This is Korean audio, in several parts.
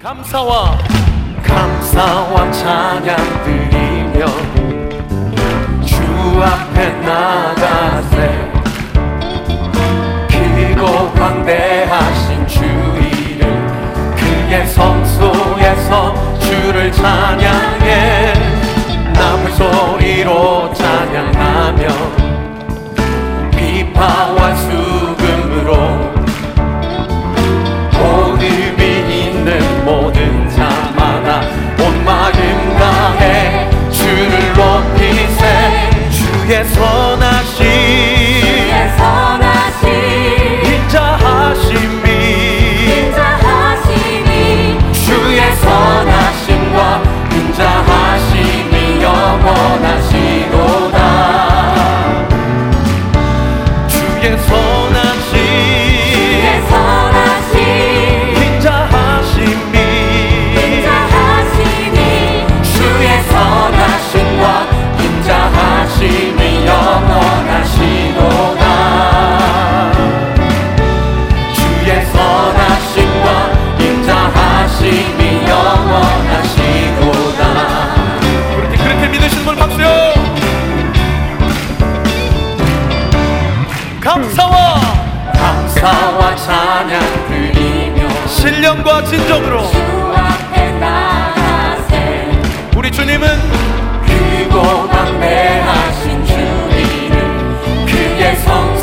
감사와 감사와 찬양 드리며 주 앞에 나가세 크고 광대하신 주 이름 그의 성소에서 주를 찬양해 남을 소리로 찬양하며 也从来 신령과 진정으로. 우리 주님은 크고 담대하신 주님은 그게 성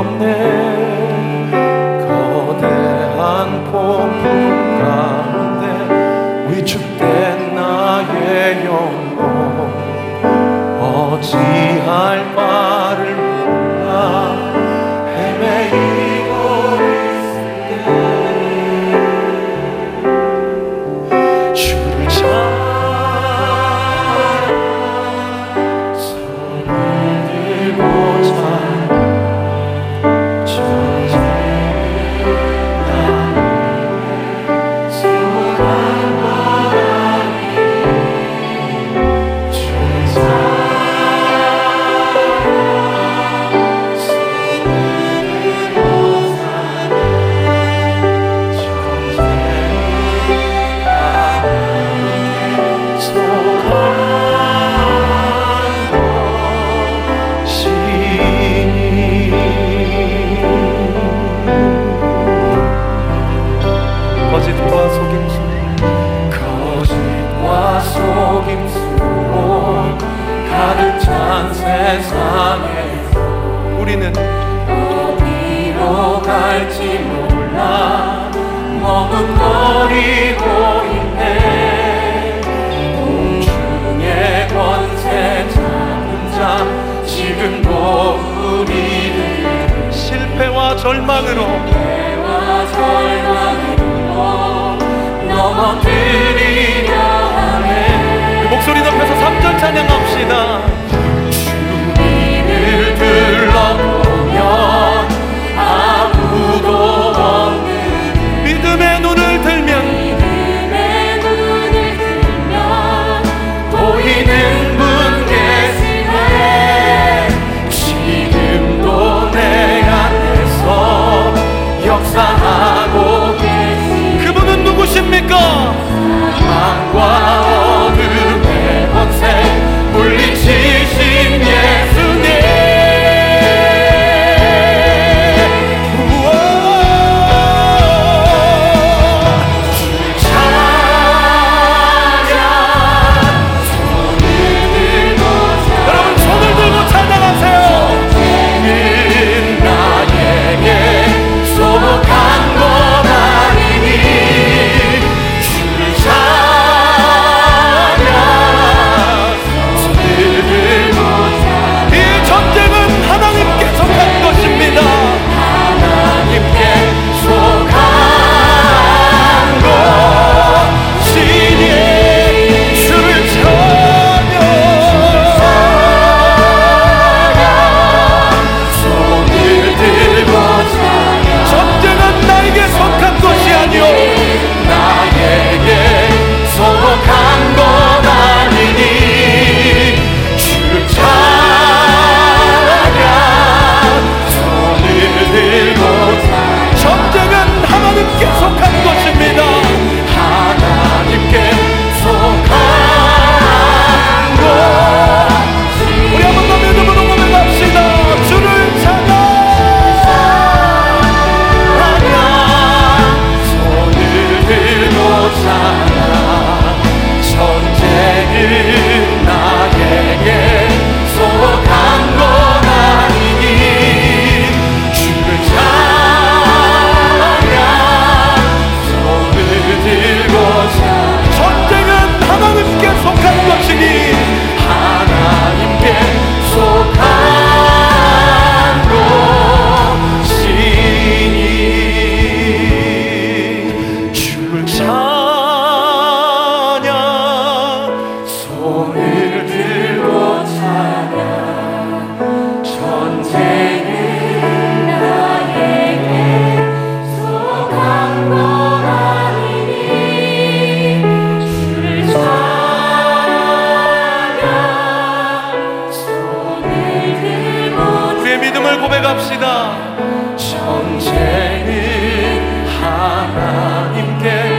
없네. 먹은 절망으로 해와 절망으로 넘어뜨리려 하네. 그 목소리 높여서 3절 찬양합시다. 주님을 들러 우리의 믿음을 고백합시다. 전제는 하나님께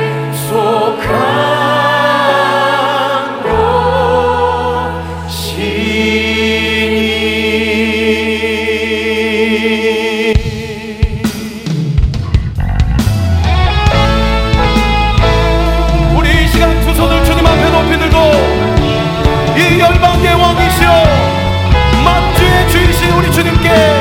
우리 주님께.